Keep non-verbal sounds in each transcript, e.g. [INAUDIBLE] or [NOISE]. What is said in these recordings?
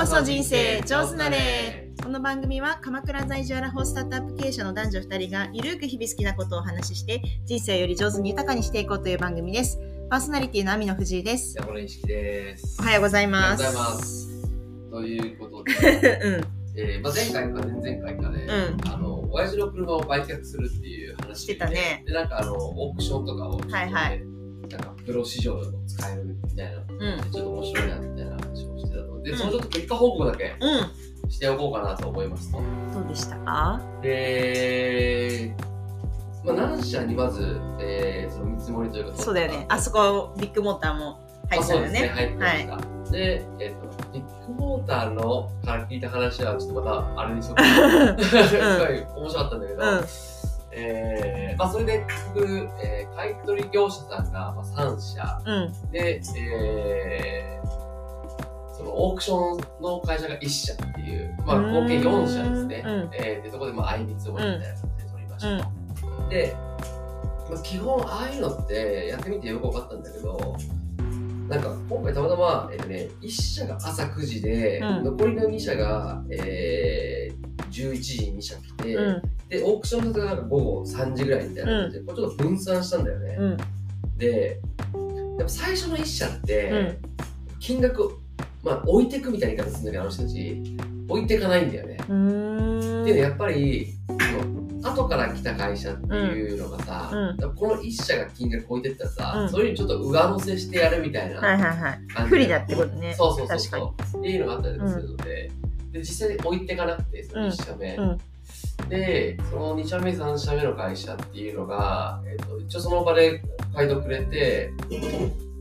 こそ人生上手なれこの番組は鎌倉在住アラフォースタートアップ経営者の男女2人がゆるく日々好きなことをお話しして人生をより上手に豊かにしていこうという番組です。パーソナリティの網野藤井です。山根式です。おはようございおはよますうございます。ということで、[LAUGHS] うん。えーまあ、前回か前々回かね、うあの親父の車を売却するっていう話してたね。で、なんかあのオークションとかをはいはい。なんかプロ市場でも使えるみたいな、うん。ちょっと面白いなみたいな話をしてたので、うん。そのちょっと結果報告だけうしておこうかなと思いますと。んどうでした？かで、まあ、何社にまず、えーその見積もりというか、そうだよね。あそこビッグモーターも入ってたよあそうですね、ね入ってました。で、えっ、と、ビッグモーターのから聞いた話は、ちょっとまた、あれにしとく。すごい面白かったんだけど、うん。えーまあ、それで結局、えー買い取り業者さんが、まあ、3社。うん。で、えーそのオークションの会社が1社っていう、まあ、合計4社ですね。うん。えーで、そこで、まあ、相見積もりみたいな感じで取りました。と。で、まあ、基本、ああいうのってやってみてよく分かったんだけど、なんか今回たまたま、えっとね、1社が朝9時で、うん。残りの2社が、えー、11時に2社来て、うん。で、オークションの人が午後3時ぐらいみたいな感じで、これちょっと分散したんだよね。うん。で、やっぱ最初の1社って、うん。金額、まあ置いてくみたいな言い方するんだけど、あの人たち、置いてかないんだよね。うーん。でね、やっぱり、その後から来た会社っていうのがさ、うん。この1社が金額置いてったらさ、うん。それにちょっと上乗せしてやるみたいなはいはいはい。不利だってことね。そうそうそうそう。っていうのがあったりするので、で実際に置いてかなくて、その1社目。うん。で、その2社目、3社目の会社っていうのが、えっと一応その場で買い取くれて、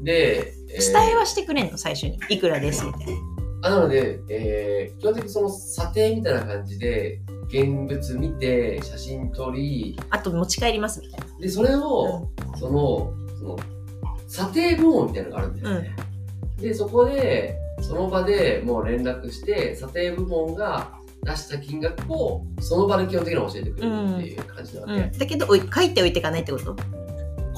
で、えー。伝えはしてくれんの？最初に。いくらです？みたいな。あなので、えー基本的にその査定みたいな感じで、現物見て、写真撮り、あと持ち帰りますみたいな。で、それを、その、その、査定部門みたいなのがあるんだよね。で、そこで、その場でもう連絡して、査定部門が出した金額を、その場で基本的には教えてくれるっていう感じなわけ。うん、だけどおい書いておいていかないってこと？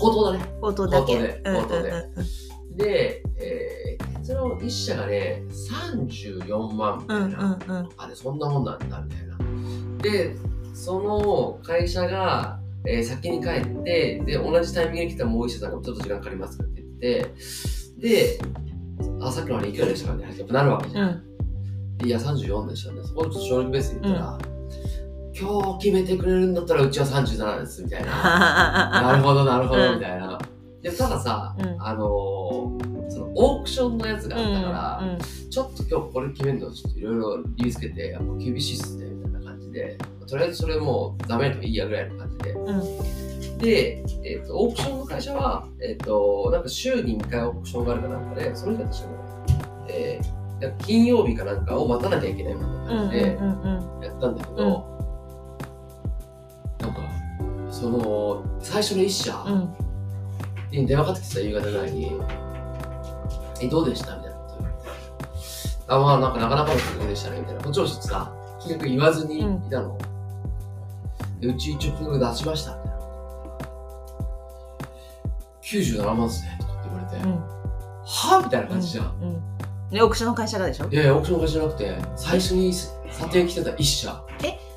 口頭だね。口頭だけ口頭でうんうん口頭でうんで、えー、結論1社がね、34万みたいな。うんうんあれ、そんなもんなんだ、みたいな。で、その会社が、えー先に帰って、で、同じタイミングに来たもう一社さんがちょっと時間かかりますって言って、で、あ、さっきのあれいくらでしたかねやっぱなるわけじゃん。うんでいや、34でしたね。そこでちょっと正直ベースで言ったら、今日決めてくれるんだったらうちは37です、みたいな。[LAUGHS] なるほど、なるほど、うんみたいな。でもたださ、うんあのーそのオークションのやつがあったから、うんうんちょっと今日これ決めるのちょっといろいろ理由つけて、やっぱ厳しいっすね、みたいな感じで、とりあえずそれもうダメでもいいやぐらいの感じで。うんで、えっ、と、オークションの会社は、えっ、と、なんか週に2回オークションがあるかなんかで、それが確かね、えー金曜日かなんかを待たなきゃいけないみたいなうん感じでやったんだけど、その、最初の1社うんに電話かかってきてた夕方ぐらいに、え、どうでした？みたいなこと言われて。あ、まあ、なんかなかなかの金額でしたね、みたいな。もちょっとさ、金額言わずにいたの。でうち一応金額出しました、みたいな。97万っすね、とかって言われて。うんはぁ？みたいな感じじゃん。うんうんねオークションの会社がでしょ？いやいや、オークション会社じゃなくて、最初に査定来てた一社。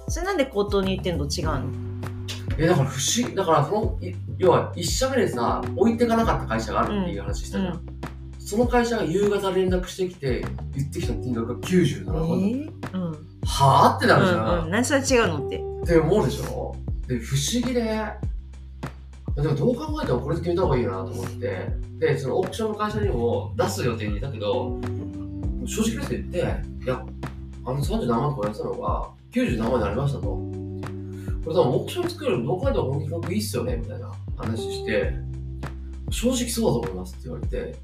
それなんで口頭に言ってんの？と違うの？え、だから不思議、だからその、い要は一社目でさ、置いてかなかった会社があるっていう話したじゃん。その会社が夕方連絡してきて、言ってきた金額が97え万だ。ー？うん。はぁってなるじゃ。うんんうん。何それ違うのって。って思うでしょ？で、不思議で、でもどう考えてもこれで決めた方がいいよなと思って、で、そのオークションの会社にも出す予定にいたけど、正直です言って、いや、あの37万とかやってたのが97万になりましたと。これ多分オークション作るよりどう考えてもこの金額いいっすよねみたいな話して、正直そうだと思いますって言われて、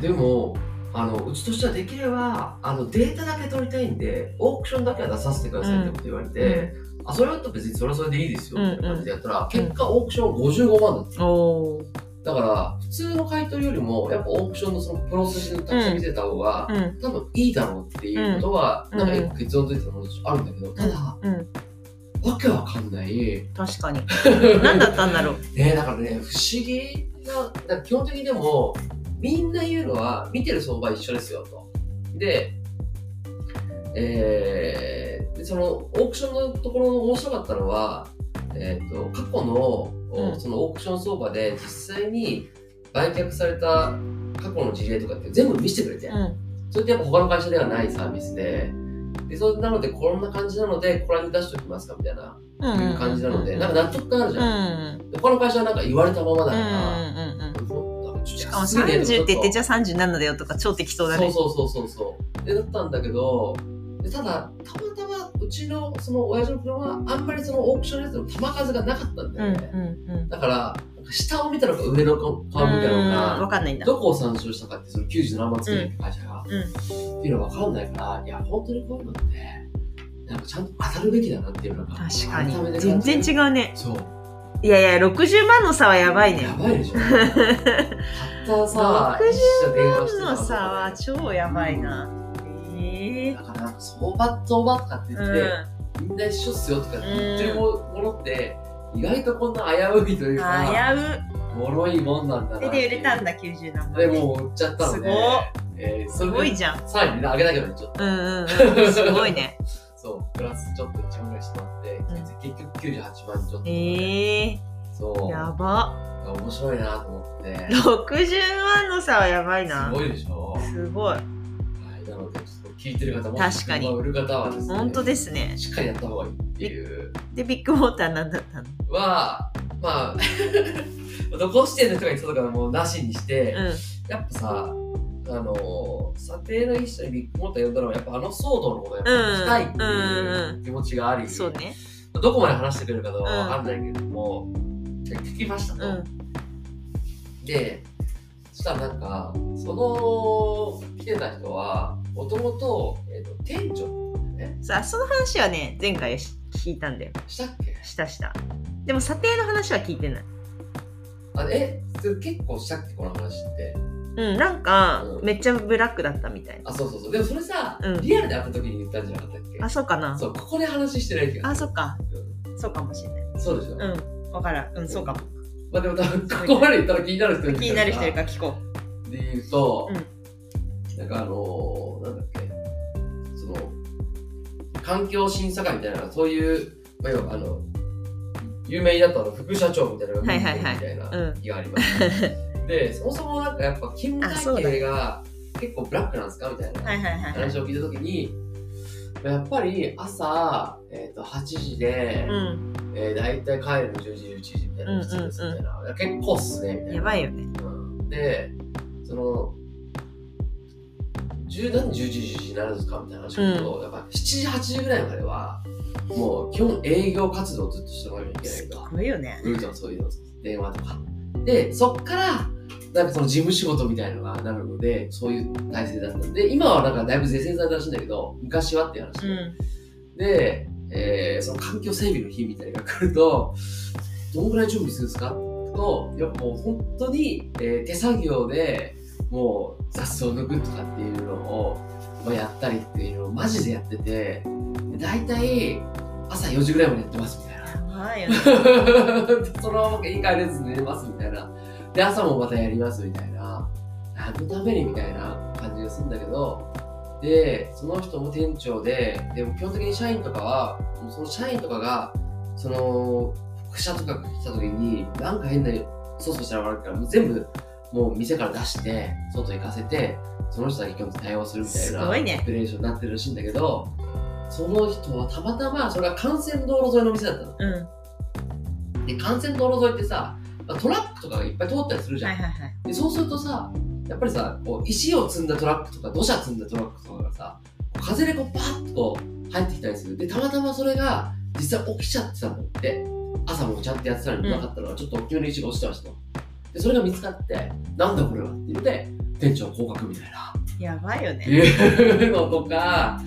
でも、あのうちとしてはできればあのデータだけ取りたいんでオークションだけは出させてくださいってこと言われて、あそれだったら別にそれはそれでいいですよみたいな感じでやったら、結果オークション55万だっただから普通の買い取りよりもやっぱオークションのそのプロセスにたくさん見せた方が、うん。多分いいだろうっていうことは、うん。なんか結論ついてたものあるんだけど、ただ、うんわけわかんない。確かに。何だったんだろう。[LAUGHS] ねだからね不思議な基本的にでもみんな言うのは見てる相場一緒ですよと。でえーでそのオークションのところの面白かったのは、えー、と過去の、うん。そのオークション相場で実際に売却された過去の事例とかって全部見せてくれて、うん。それってやっぱ他の会社ではないサービスで、でそれなのでこんな感じなのでこれに出しておきますかみたいな、うんいう感じなので、なんか納得感あるじうゃん。んで他の会社はなんか言われたままだうんから、しかも安いね30って言ってじゃゃあ37だよとか超適当だねそうそうそうそうそう。でだったんだけど、でただ、たまたまうちのその親父の車はあんまりそのオークションのやつの球数がなかったんだうんよね。だから、下を見たのか上の顔見たのうんわか、かんないんだ。どこを参照したかってその97万つけてる会社が、うん。っていうのが分かんないから、いや、本当にこういうのって、なんかちゃんと当たるべきだなっていうのが、確かに。全然違うね。そう。いやいや60万の差はやばいね。やばいでしょ。たったさ、60一社電話してたの差は超やばいな。ええだからなんか相場相場とかって言って、うみんな一緒っすよとかって言ってるものって、意外とこんな危ういというか、ん危う脆いもんなんだなで売れたんだ90何万。でもう売っちゃったので、すごっ。えー、そすごいじゃん。さらにね、上げなきゃね、ちょっと。うんうんうん。すごいね。[LAUGHS] そう、プラスちょっと1万ぐらいしてもらって、ん。結局98万ちょっと、ええそう。やば。面白いなと思って。60万の差はやばいな。すごいでしょ。すごい。はい、なので、聞いてる方も、確かに。売る方はですね、本当ですね。しっかりやった方がいいっていう。でビッグモーターなんだったの。は、まあ、[LAUGHS] どこ視点の人が言ってたとかはもうなしにして、うん。やっぱさ、あの、査定の一緒にビッグモーター呼んだのは、やっぱあの騒動のことをやっぱ聞きたいっていう気持ちがあり、そうね。どこまで話してくれるかはわかんないけれども、聞きましたと。うん。で、そしたらなんか、その来てた人は、もともと、えっと店長。さあその話はね前回し聞いたんだよ。したっけ？したした。でも査定の話は聞いてない。あえ？それ結構したっけ？この話って。うんなんかうん。めっちゃブラックだったみたい。なあ、そうそうそう。でもそれさ、うん。リアルで会った時に言ったんじゃなかったっけ？あそうかな。そう、ここで話してない気がすあそっか。る。そうかもしれない。うんそうでしょ？うん。わからん。うんそうかも。まあでも多分、ここまで言ったら気になる人いる気になる人いるから聞こで言うと、うなんかあのー、なんだっけ、その、環境審査会みたいな、そういう、まあ、要はあの、有名になったの副社長みたいなのがみたいなうん日があります。で、そもそもなんかやっぱ勤務体系が結構ブラックなんですか？みたいなうはいはいはいはい。話を聞いたときに、やっぱり朝、えー、と8時で、うん。えー、大体帰るの10時、11時みたいな、普通ですみたいな、いや結構っすねみたいな。やばいよね。うん。で、その、10何時、11時になるんですかみたいな話を聞くと、やっぱ7時、8時ぐらいまでは、もう基本営業活動をずっとしておかなきゃいけないすと。ごいよねうんとそういうの、電話とか。で、そっから、なんかその事務仕事みたいなのがなるので、そういう体制だったんで、今はなんかだいぶ是正されたらしいんだけど、昔はっていう話。うんで、えーその環境整備の日みたいなのが来ると、どんぐらい準備するんですか？と、やっぱもう本当に、えー手作業でもう雑草を抜くとかっていうのを、まあ、やったりっていうのをマジでやってて、で大体朝4時ぐらいまでやってますみたいな。やばい [LAUGHS] そのまま家帰れず寝ますみたいな。で、朝もまたやりますみたいな。何のためにみたいな感じがするんだけど、で、その人も店長で、でも基本的に社員とかは、もうその社員とかが、その、副社とかが来た時に、なんか変な操作したら悪いから、もう全部、もう店から出して、外行かせて、その人だけ基本対応するみたいな、オペレーションになってるらしいんだけど、その人はたまたま、それが幹線道路沿いの店だったの。うん。で幹線道路沿いってさトラックとかがいっぱい通ったりするじゃん、はいはいはい。でそうするとさやっぱりさこう石を積んだトラックとか土砂積んだトラックとかがさ風でこうパッとこう入ってきたりする。でたまたまそれが実際起きちゃってたんだって。朝もちゃんとやってたのになかったのが、ちょっと大きめの石が落ちてましたとでそれが見つかってなんだこれはって言って店長降格みたいな。やばいよね。いうのとか、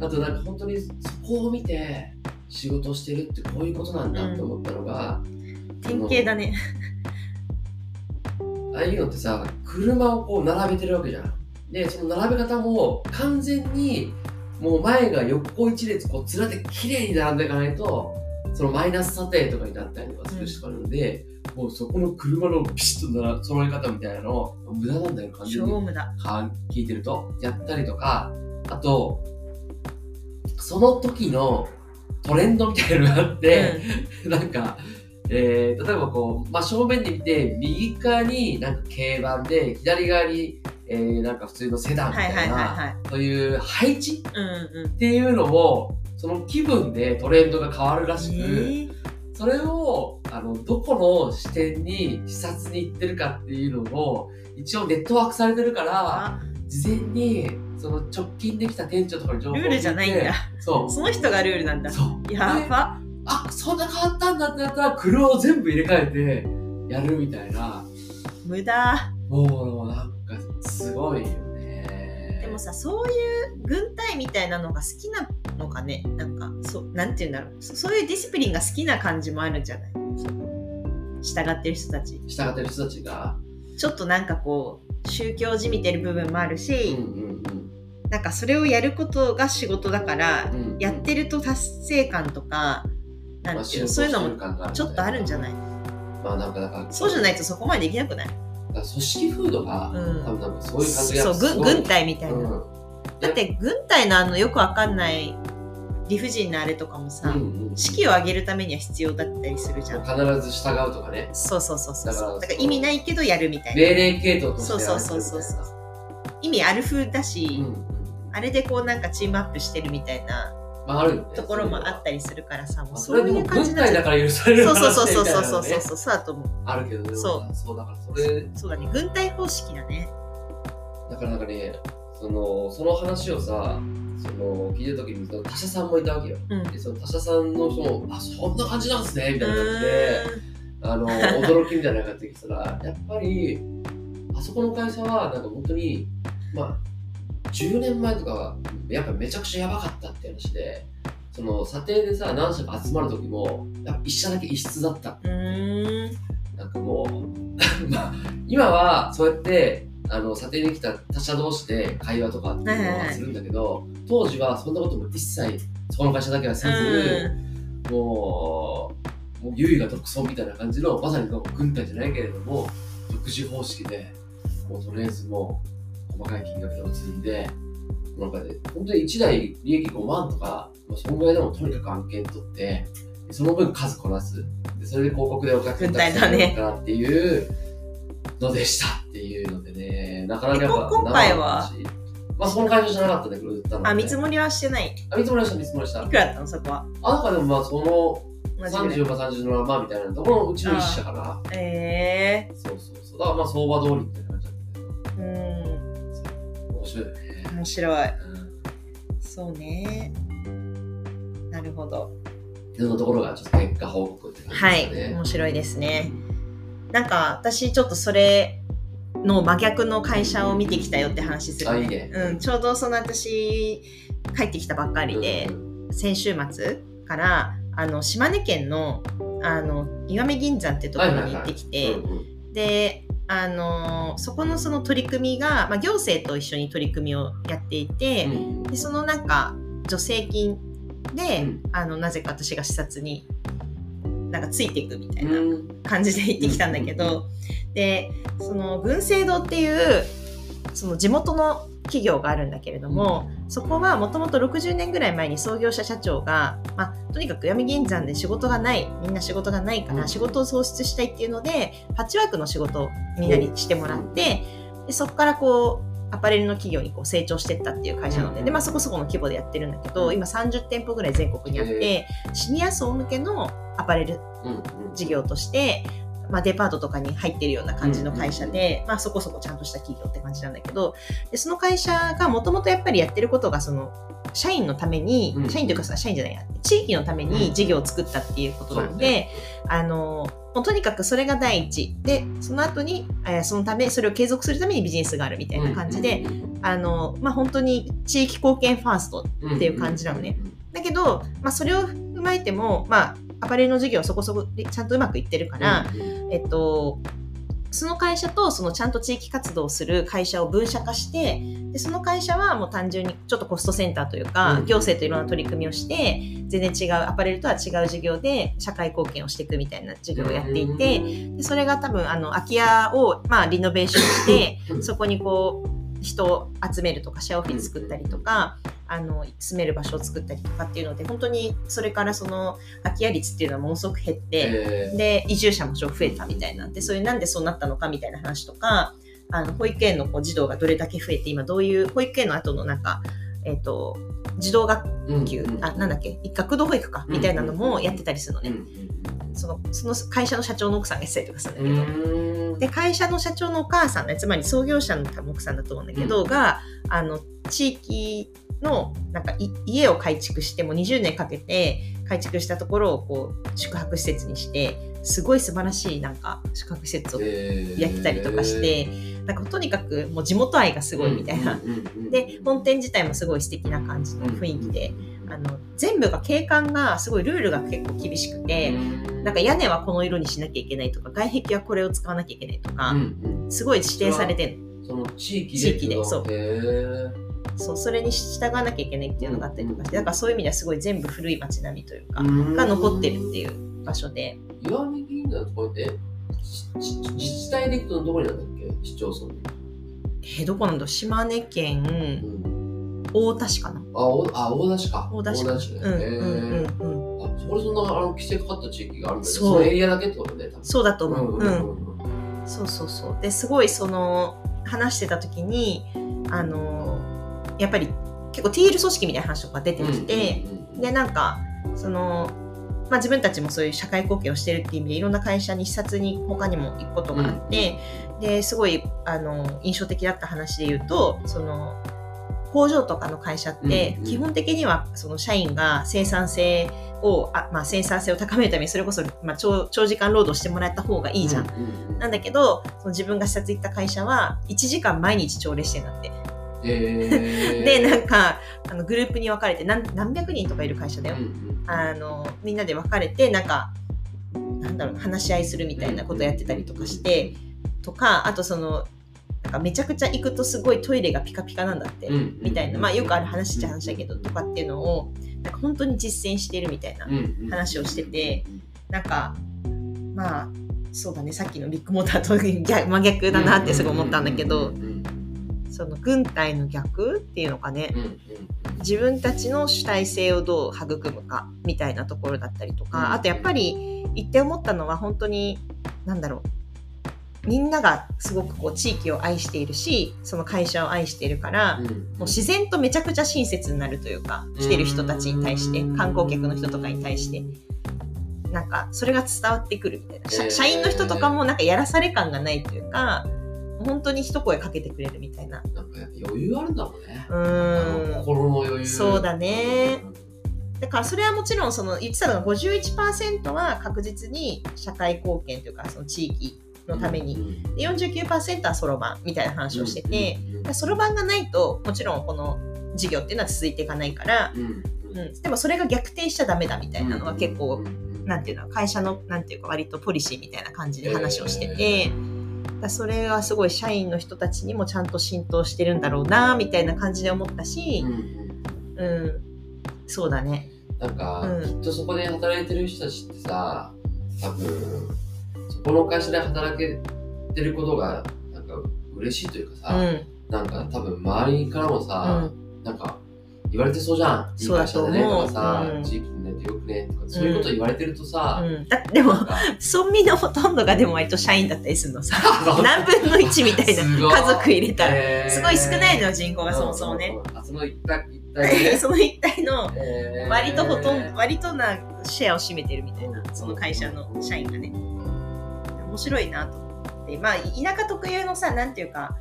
あとなんか本当にそこを見て仕事してるってこういうことなんだって思ったのが、典型だね。ああいうのってさ、車をこう並べてるわけじゃん。で、その並べ方も完全にもう前が横一列こう連れて綺麗に並んでいかないと、そのマイナス査定とかになったりとかする人がいるので、もうそこの車のピシッと揃え方みたいなのを無駄なんだよ、完全に。超無駄か聞いてるとやったりとかあとその時のトレンドみたいなのがあって、なんか、えー例えばこう、真正面で見て、右側になんか軽バンで、左側に、えーなんか普通のセダンみたいな、はい。そういう配置うんうん。っていうのも、その気分でトレンドが変わるらしく、えーそれを、あの、どこの視点に視察に行ってるかっていうのも、一応ネットワークされてるから、あ事前に、その直近できた店長とかに情報ルールじゃないんだ。そう。その人がルールなんだ。そう。でやば。あ、そんな変わったんだってなったら、クルーを全部入れ替えて、やるみたいな。無駄。もう、なんか、すごいよね。でもさ、そういう軍隊みたいなのが好きなのかね。なんか、そう、なんて言うんだろう。そそういうディスプリンが好きな感じもあるんじゃない従ってる人たち。従ってる人たちが、ちょっとなんかこう、宗教じみてる部分もあるうんし、うんなんかそれをやることが仕事だから、うん。うんやってると達成感とか、なんていうの、そういうのもちょっとあるんじゃない？まあなんか、だから、そうじゃないとそこまでできなくない？組織風土が、うん多分なんかそういう感じがそう、軍隊みたいな。うんだって軍隊のあのよくわかんない理不尽なあれとかもさ、うんうん士気を上げるためには必要だったりするじゃん。必ず従うとかね。そうそうそうそう。だからだから意味ないけどやるみたいな。命令系統としてそうそうそうそう意味ある風だし、うんうん。あれでこうなんかチームアップしてるみたいなまああるよね。ところもあったりするからさ、もうそそういう感じだから許されるそうそうそう話そうそうそうそうそうだと思う。あるけどね。そうそうだからそれ、そうだね、軍隊方式だね。だからなんかね、その、その話をさ、その、聞いた時に、その他社さんもいたわけよ。うん。で、その他社さんの人も、あ、そんな感じなんですね、みたいな感じで、うあの、驚きみたいなのが出てきたら、やっぱり、あそこの会社は、なんか本当に、まあ、10年前とかは、やっぱめちゃくちゃやばかったって話で、その、査定でさ、何社か集まる時も、やっぱ一社だけ異質だった。なんかもう、[LAUGHS] まあ、今はそうやって、あの、査定に来た他社同士で会話とかっていうのはするんだけど、当時はそんなことも一切、そこの会社だけはせず、もう、もう優位が独尊みたいな感じの、まさに軍隊じゃないけれども、独自方式で、もうとりあえずもう、細かい金額を積んで、なんかね、本当に1台利益5万とか、まあ、そのぐらいでもとにかく案件取って、その分数こなす。でそれで広告でお客さん軍隊だねかなっていうのでしたっていうのでね、なかなかやっぱえこ今回は？まあその会社じゃなかったんだけど、売ったの、ね。あ、見積もりはしてない？あ、見積もりはした、見積もりしたい。くらだったの？そこは。あ、なんかでもまあその、同じぐらい。30万30万みたいなところのうちの一社かな。えそうそうそう。だからまあ相場通りみたいな感じだったけど、ー、うん。面白いよね。面白い。うんそうね。なるほど。そんなところがちょっと結果報告って感じはい。ですかね。面白いですね。なんか私ちょっとそれの真逆の会社を見てきたよって話する、あいいね。うん、ちょうどその私帰ってきたばっかりで、先週末からあの島根県のあの岩見銀山ってところに行ってきて、うんうん。であのそこのその取り組みが、まあ、行政と一緒に取り組みをやっていて、うん。でそのなんか助成金で、うん。あのなぜか私が視察になんかついていくみたいなうん。感じで行ってきたんだけど、でその群生堂っていうその地元の企業があるんだけれども、そこはもともと60年ぐらい前に創業者社長が、まあ、とにかく闇銀山で仕事がないみんな仕事がないからうん。仕事を創出したいっていうのでパッチワークの仕事をみんなにしてもらってでそこからこうアパレルの企業にこう成長していったっていう会社なのでで、まあ、そこそこの規模でやってるんだけど今30店舗ぐらい全国にあってシニア層向けのアパレル事業として、まあ、デパートとかに入ってるような感じの会社で、まあ、そこそこちゃんとした企業って感じなんだけどでその会社がもともとやっぱりやってることがその社員のために、うん。社員というかさ社員じゃないや地域のために事業を作ったっていうことなんで、あのもうとにかくそれが第一。でその後に、えーそのためそれを継続するためにビジネスがあるみたいな感じで、あのまあ、本当に地域貢献ファーストっていう感じなのね。だけど、まあ、それを踏まえても、まあ、アパレルの事業はそこそこちゃんとうまくいってるから、えっと、その会社とそのちゃんと地域活動をする会社を分社化してでその会社はもう単純にちょっとコストセンターというか、うん。行政といろんな取り組みをして全然違うアパレルとは違う事業で社会貢献をしていくみたいな事業をやっていて、でそれが多分あの空き家を、まあ、リノベーションしてうん。そこにこう人を集めるとかシェアオフィス作ったりとかあの住める場所を作ったりとかっていうので本当にそれからその空き家率っていうのはものすごく減って、えーで移住者も増えたみたいなんでそれなんでそうなったのかみたいな話とかあの保育園のこう児童がどれだけ増えて今どういう保育園の後のなんか、えっと児童学級、うんうんあなんだっけ？学童保育かみたいなのもやってたりするのね、そのその会社の社長の奥さんがやってたりとかするんだうけど、で会社の社長のお母さんねつまり創業者の多分奥さんだと思うんだけど、があの地域のなんかい家を改築してもう20年かけて改築したところをこう宿泊施設にしてすごい素晴らしいなんか宿泊施設をえー。やってたりとかして、なんかとにかくもう地元愛がすごいみたいな。で本店自体もすごい素敵な感じの雰囲気で、あの全部が景観がすごいルールが結構厳しくて、なんか屋根はこの色にしなきゃいけないとか外壁はこれを使わなきゃいけないとか、うんうん。すごい指定されてるその地域で地域でそう。そうそれに従わなきゃいけないっていうのがあったりとかしてだからそういう意味ではすごい全部古い街並みというか、うん。が残ってるっていう場所で岩見銀河のところって自治体で行くとどこになんだっけ？市町村で。えーどこなんだ島根県うん。大田市かな。あ、おあ、大田市か。大田市大田市ね。うんうんへー。うんうん。あ、そこでそんなあの規制かかった地域があるんだけど、そう。そのエリアだけってことね、多分。そうだと思う、うんうんうん。そうそうそう。ですごいその話してた時にあのやっぱり結構ティール組織みたいな話とか出てきて、うん。でなんかその、まあ、自分たちもそういう社会貢献をしてるっていう意味でいろんな会社に視察に他にも行くことがあって、ですごいあの印象的だった話で言うとその工場とかの会社ってうんうん基本的にはその社員が生産性をあ、まあ、生産性を高めるためにそれこそ、まあ、長長時間労働してもらった方がいいじゃん。うんうんうんなんだけどその自分が視察行った会社は1時間毎日朝礼してんだって。[LAUGHS] でなんかあのグループに分かれて何何百人とかいる会社だよ。うん。うんあのみんなで分かれてなんかなんだろう話し合いするみたいなことやってたりとかしてとかあとそのなんかめちゃくちゃ行くとすごいトイレがピカピカなんだって、うんみたいな。まあよくある話っちゃ話だけどとかっていうのをなんか本当に実践してるみたいな、話をしててなんかまあそうだねさっきのビッグモーターと逆真逆だなってすごい思ったんだけどその軍隊の逆っていうのかね。自分たちの主体性をどう育むかみたいなところだったりとうん。かあとやっぱり言って思ったのは本当に何だろう。みんながすごくこう地域を愛しているしその会社を愛しているから、うん。もう自然とめちゃくちゃ親切になるというか来てる人たちに対して観光客の人とかに対して。なんかそれが伝わってくるみたいな。社えー社員の人とかもなんかやらされ感がないというか本当に一声かけてくれるみたいな。なんかやっぱ余裕あるんだろうね。うーん。心の余裕。そうだね。だからそれはもちろんその言ってたのが51%は確実に社会貢献というかその地域のために、にで49%はそろばんみたいな話をしててうんそろばんがないともちろんこの事業っていうのは続いていかないから、うんうん、でもそれが逆転しちゃダメだみたいなのは結構、なんていうの会社のなんていうか割とポリシーみたいな感じで話をしてて、だからそれがすごい社員の人たちにもちゃんと浸透してるんだろうなみたいな感じで思ったしうん、うん。うん、そうだね。なんか、うん。きっとそこで働いてる人たちってさ多分そこの会社で働けてることがなんか嬉しいというかさ、うん、なんか多分周りからもさ、なんか言われてそうじゃん。いいそうだ会社だねと思うとかさ、うん。地域になってよくねとかそういうこと言われてるとさ、うん、だでも村民のほとんどがでも割と社員だったりするのさ。[LAUGHS] 何分の1みたいな家族入れたら。えー。すごい少ないのよ人口がそもそもね。うんうんうんあその一体一体でね。その一体 [LAUGHS] のえー。割とほとんど割となシェアを占めてるみたいなその会社の社員がね。面白いなと思って。まあ田舎特有のさなんていうか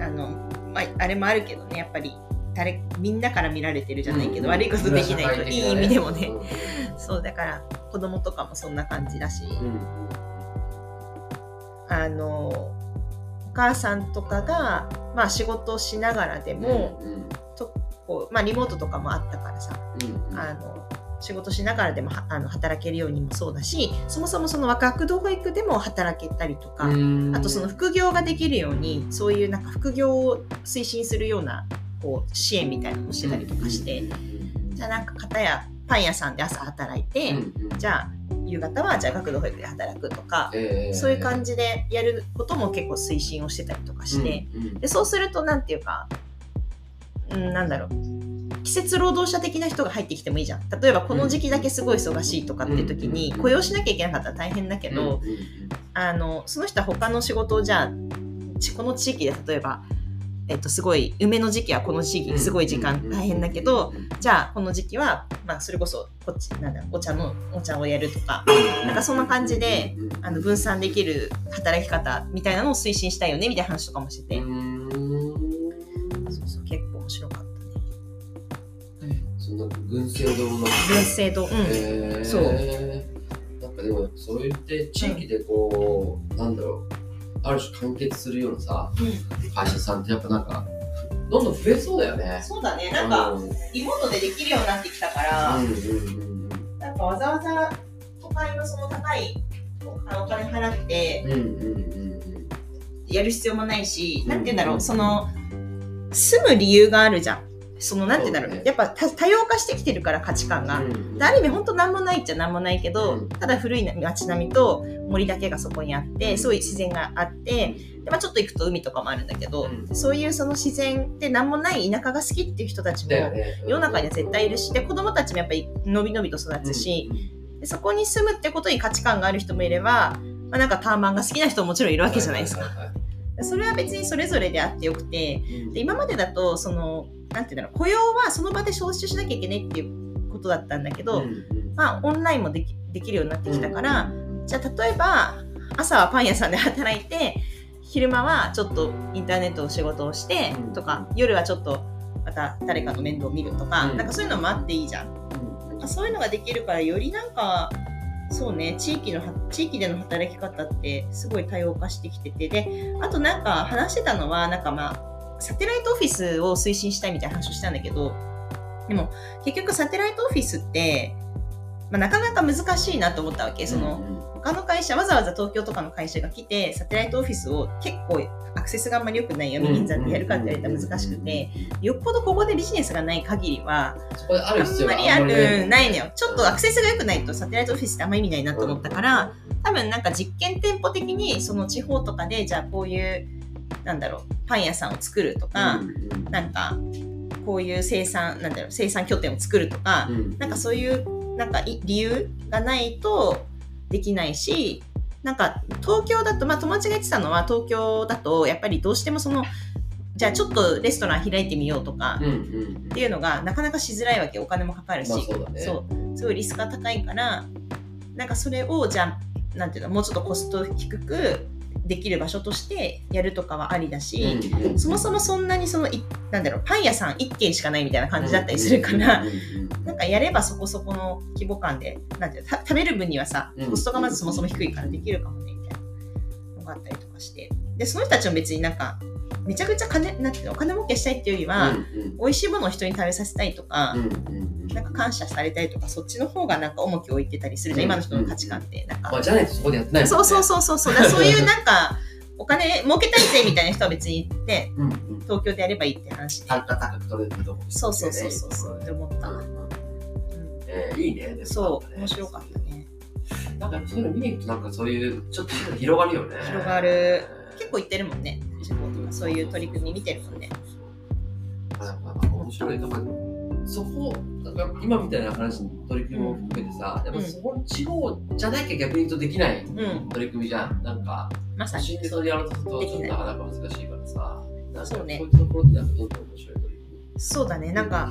あの、まあ、あれもあるけどねやっぱり誰みんなから見られてるじゃないけど、悪いことできないといい意味でもね、そうだから子供とかもそんな感じだし、うんうん。あのお母さんとかが、まあ、仕事をしながらでも、うんうん。とこうまあ、リモートとかもあったからさ。うんあの仕事しながらでもはあの働けるようにもそうだしそもそもその学童保育でも働けたりとか、うん。あとその副業ができるようにそういうなんか副業を推進するようなこう支援みたいなのをしてたりとかして、じゃあなんか片やパン屋さんで朝働いて、じゃあ夕方はじゃあ学童保育で働くとか、そういう感じじでやることも結構推進をしてたりとかして、でそうするとなんていうか、うん、なんだろう季節労働者的な人が入ってきてもいいじゃん。例えばこの時期だけすごい忙しいとかっていう時に雇用しなきゃいけなかったら大変だけど、うんうん。あのその人は他の仕事をじゃあちこの地域で例えば、えっと、すごい梅の時期はこの地域すごい時間大変だけど、じゃあこの時期は、まあ、それこそこっちなんだお茶のお茶をやるとかなんかそんな感じであの分散できる働き方みたいなのを推進したいよねみたいな話とかもしてて、うん。そうそう結構面白かったね。そん。な軍政堂の分制度、うん。へー。そう。なんかでもそう言って地域でこう、なんだろうある種完結するようなさ会社さんってやっぱなんかどんどん増えそうだよね。そうだね。うんうん。リモートでできるようになってきたからうんうんなんかわざわざ都会のその高いお金払ってうんうんうんやる必要もないし、うんなんて言うんだろう、その、住む理由があるじゃん。その、なんて言うんだろう、そうね。やっぱ多多様化してきてるから価値観が。うんである意味本当なんもないっちゃなんもないけど、うん。ただ古い街並みと森だけがそこにあって、すごい自然があって、でまあ、ちょっと行くと海とかもあるんだけど、うん。そういうその自然でなんもない田舎が好きっていう人たちも。世の中には絶対いるし、で子供たちもやっぱりのびのびと育つし、でそこに住むってことに価値観がある人もいれば、まあ、なんかターマンが好きな人ももちろんいるわけじゃないですか。それは別にそれぞれであってよくて、いで今までだとそのなんていうんだろう雇用はその場で招集しなきゃいけないっていうことだったんだけど、うんうん。まあオンラインもできできるようになってきたから、じゃあ例えば朝はパン屋さんで働いて昼間はちょっとインターネットの仕事をしてうんとか、夜はちょっとまた誰かの面倒を見るとか、うん。なんかそういうのもあっていいじゃん。うん。なんかそういうのができるからよりなんかそうね地域の地域での働き方ってすごい多様化してきててであとなんか話してたのはなんかまあサテライトオフィスを推進したいみたいな話をしたんだけどでも結局サテライトオフィスって、まあ、なかなか難しいなと思ったわけ。その、他の会社わざわざ東京とかの会社が来てサテライトオフィスを結構アクセスがあんまり良くない読み銀座でやるかって言われたら難しくて、よっぽどここでビジネスがない限りはあんまりある、ねないのよ。ちょっとアクセスが良くないとサテライトオフィスってあんま意味ないなと思ったから、多分なんか実験店舗的にその地方とかでじゃあこういうなんだろうパン屋さんを作るとか、なんかこういう生産なんだろう生産拠点を作るとか、なんかそういうなんかい理由がないとできないしなんか東京だと、まあ、友達が言ってたのは東京だとやっぱりどうしてもそのじゃあちょっとレストラン開いてみようとか、うんうんっていうのがなかなかしづらいわけお金もかかるし、まあそうだね。すごいリスクが高いからなんかそれをじゃあなんていうのもうちょっとコスト低くできる場所としてやるとかはありだし、そもそもそんなにそのいなんだろうパン屋さん1軒しかないみたいな感じだったりするから、なんかやればそこそこの規模感でなんてい食べる分にはさうん。コストがまずそもそも低いからできるかもねみたいなのがあったりとかして。でその人たちも別になんかめちゃくちゃ金なんていうのお金儲けしたいっていうよりは、うん美味しいものを人に食べさせたいとか、うんうんなんか感謝されたいとかそっちの方がなんか重きを置いてたりするじゃん、今の人の価値観って。なんか、まあじゃないとそこでやってないね。そうそうそうそうそう。そういうなんかお金儲けたいぜみたいな人は別に行って [LAUGHS] うんうん。東京でやればいいって話で。高く取れるとこそうそうそうそうそう。って思った、うんうん。うん。えーいいねそう面白かったね。なんかそういうの見に行くとなんかそういうちょっと広がるよね。広がる。結構行ってるもんねそういう取り組み見てるもんね。面白いなんかそこなんか今みたいな話の取り組みも含めてさ、やっぱそこ地方じゃなきゃ逆に言うとできない。うん。取り組みじゃん。なんかまさに都心でそれやろうとするとないちょっとなかなか難しいからさ。そうねこういうところってなんかどんどん面白い取り組みそうだね。なんか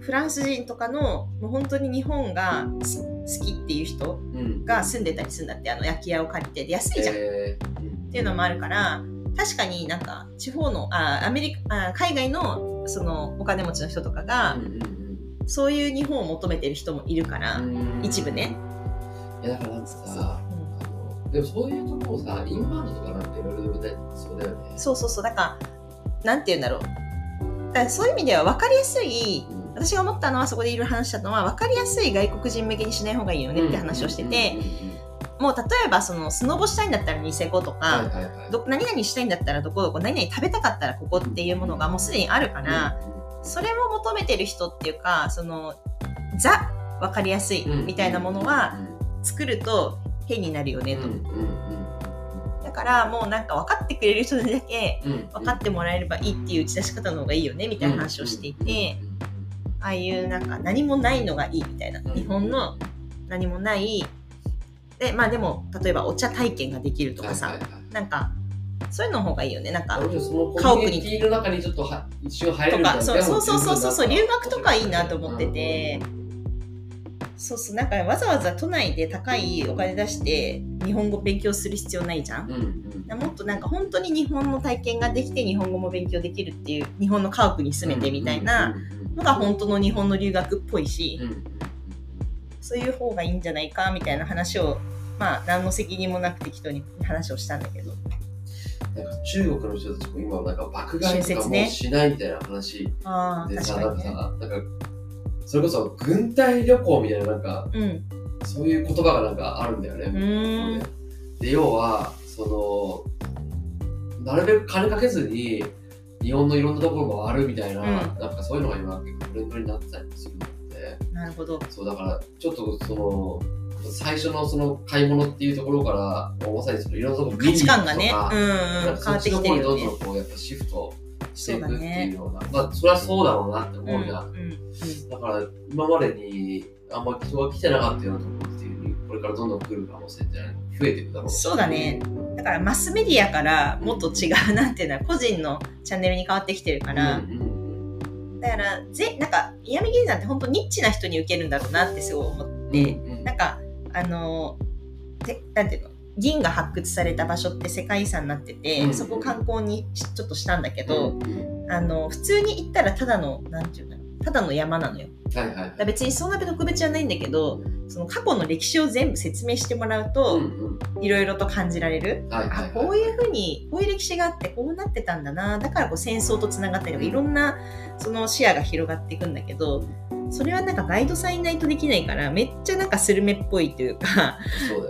フランス人とかのもう本当に日本がす好きっていう人うんが住んでたりするんだって。あの焼き屋を借りて。で安いじゃん、えー。うん。っていうのもあるから確かになんか地方のあアメリカあ海外のそのお金持ちの人とかが、うんうんそういう日本を求めてる人もいるから、うん。一部ね、いやだからなんかそう。さあのでもそういうところをさインバウンドとかなんていろいろ呼びたいそうだよね。そうそうそう。だからなんて言うんだろう。だからそういう意味では分かりやすいうん。私が思ったのはそこでいろいろ話したのは分かりやすい外国人向けにしない方がいいよねって話をしてて、もう例えばそのスノボしたいんだったらニセコとか、何々したいんだったらどこどこ何々食べたかったらここっていうものがもうすでにあるから、それを求めてる人っていうかそのザ分かりやすいみたいなものは作ると変になるよねと、だからもうなんか分かってくれる人にだけ分かってもらえればいいっていう打ち出し方の方がいいよねみたいな話をしていて、ああいうなんか何もないのがいいみたいな、うん。日本の何もないでまあでも例えばお茶体験ができるとかさ、はいはいはい。なんかそういうの方がいいよね。なんかなるほどその中にちょっとは一瞬入るみたいなかそうそうそうそうそうそう留学とかいいなと思思ってて、そうそうなんかわざわざ都内で高いお金出して日本語勉強する必要ないじゃん。うんうん。もっとなんか本当に日本の体験ができて日本語も勉強できるっていう日本の家屋に住めてみたいなのが本当の日本の留学っぽいしうんうん。そういう方がいいんじゃないかみたいな話をまあ何の責任もなく適当に話をしたんだけど。なんか中国の人たちも今なんか爆買いとかもしないみたいな話ああでさ、なんかなんかそれこそ軍隊旅行みたいななんかうん。そういう言葉がなんかあるんだよね。うーん。で要はそのなるべく金かけずに日本のいろんなところ回るみたいな、うん。なんかそういうのが今結構トレンドになってたりするので、なるほど。そうだからちょっとその最初のその買い物っていうところからもうまさにそのいろんなところ価値観がねうんうん変わってきてるよねどんどんこうやっぱシフトしていくっていうような、まあそれはそうだろうなって思うじゃん。うんうんだから今までにあんま人が来てなかったようなところっていうのにこれからどんどん来る可能性って増えていくだろうしそうだね。だからマスメディアからもっと違うなっていうのは個人のチャンネルに変わってきてるから、うんうんだからぜなんかイヤミ銀山って本当ニッチな人に受けるんだろうなってすごい思って、うんうん。なんかあのてなんていうの？銀が発掘された場所って世界遺産になってて、うん。そこ観光にしちょっとしたんだけど、うんうん。あの普通に行ったらただのなんていうんだろうただの山なのよはいはい別にそんな特別じゃないんだけどその過去の歴史を全部説明してもらううと、いろいろと感じられる、はいはいはいあこういうふうにこういう歴史があってこうなってたんだな。だからこう戦争とつながったりとかいろんなその視野が広がっていくんだけどそれはなんかガイドさんいないとできないからめっちゃなんかスルメっぽいというか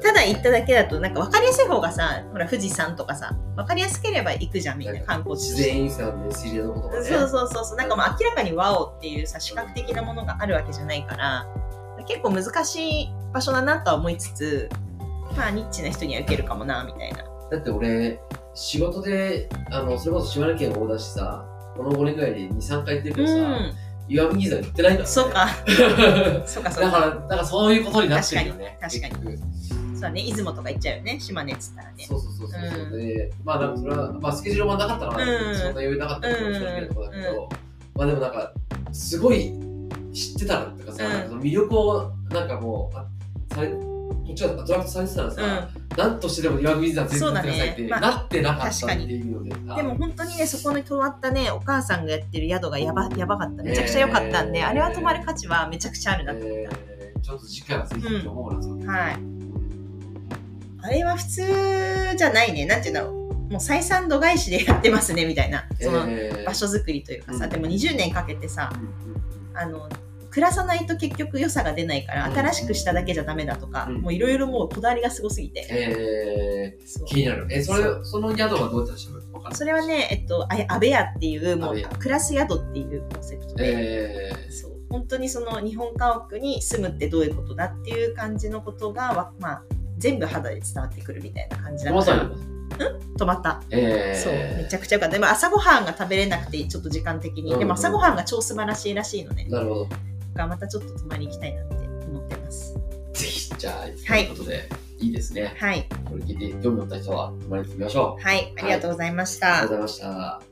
ただ行っただけだとなんか分かりやすい方がさほら富士山とかさ分かりやすければ行くじゃんみんな観光地自として。然遺産で知り合いのことがね。そうそうそうそう。なんかもう明らかにワオっていうさ視覚的なものがあるわけじゃないから結構難しい場所だなとは思いつつまあニッチな人には受けるかもなみたいな。だって俺仕事であのそれこそ島根県横断してさこの5年ぐらいで23回行ってるけうどさ、ん。岩見銀山行ってないから、ね、そうか。[LAUGHS] そうかそうか。だからだからそういうことになってるよね確かに確結局。そうだね出雲とか行っちゃうよね島根っつったらね。そうそうそうそうそう、うん。でまあなんかそれはまあスケジュールもなかったから、うん。そんな余裕なかったから申し訳ないけど、まあでもなんかすごい知ってたらっていうかさ、うん。なんかその魅力をなんかもうあされこっちはアトラクトされてたらさ、うん。なんとしてでも岩見銀山全部行ってくださいって、ねまあなってなかったっていうので、あでも本当にねそこに泊まったねお母さんがやってる宿がやばやばかった。めちゃくちゃ良かったんで、えーあれは泊まる価値はめちゃくちゃあるなと思っえ。ーちょっと次回はぜひって思うな、それた、はい。あれは普通じゃないね。なんていうんだろう。もう採算度外視でやってますねみたいな。そのえー場所づくりというかさ、うん。でも20年かけてさうんうんあの暮らさないと結局良さが出ないからうん。新しくしただけじゃダメだとか、うん。もういろいろもうこだわりがすごすぎて、えー、気になる。えそれその宿はどうやったらしわかるそれはね、えっと、あ安倍屋っていう、もう暮らす宿っていうコンセプトで、えそう。本当にその日本家屋に住むってどういうことだっていう感じのことが、わまあ、全部肌で伝わってくるみたいな感じー、だから。まさに、泊まった、えー、そうめちゃくちゃよかった。でも朝ごはんが食べれなくてちょっと時間的に、うんでも朝ごはんが超素晴らしいらしいのねなるほど。だからまたちょっと泊まり行きたいなって思ってます。ぜひじゃあ、はいということでい。いですね。はい。これ聞いて興味を持った人は泊まりに行ってみましょう。はいありがとうございました、ありがとうございました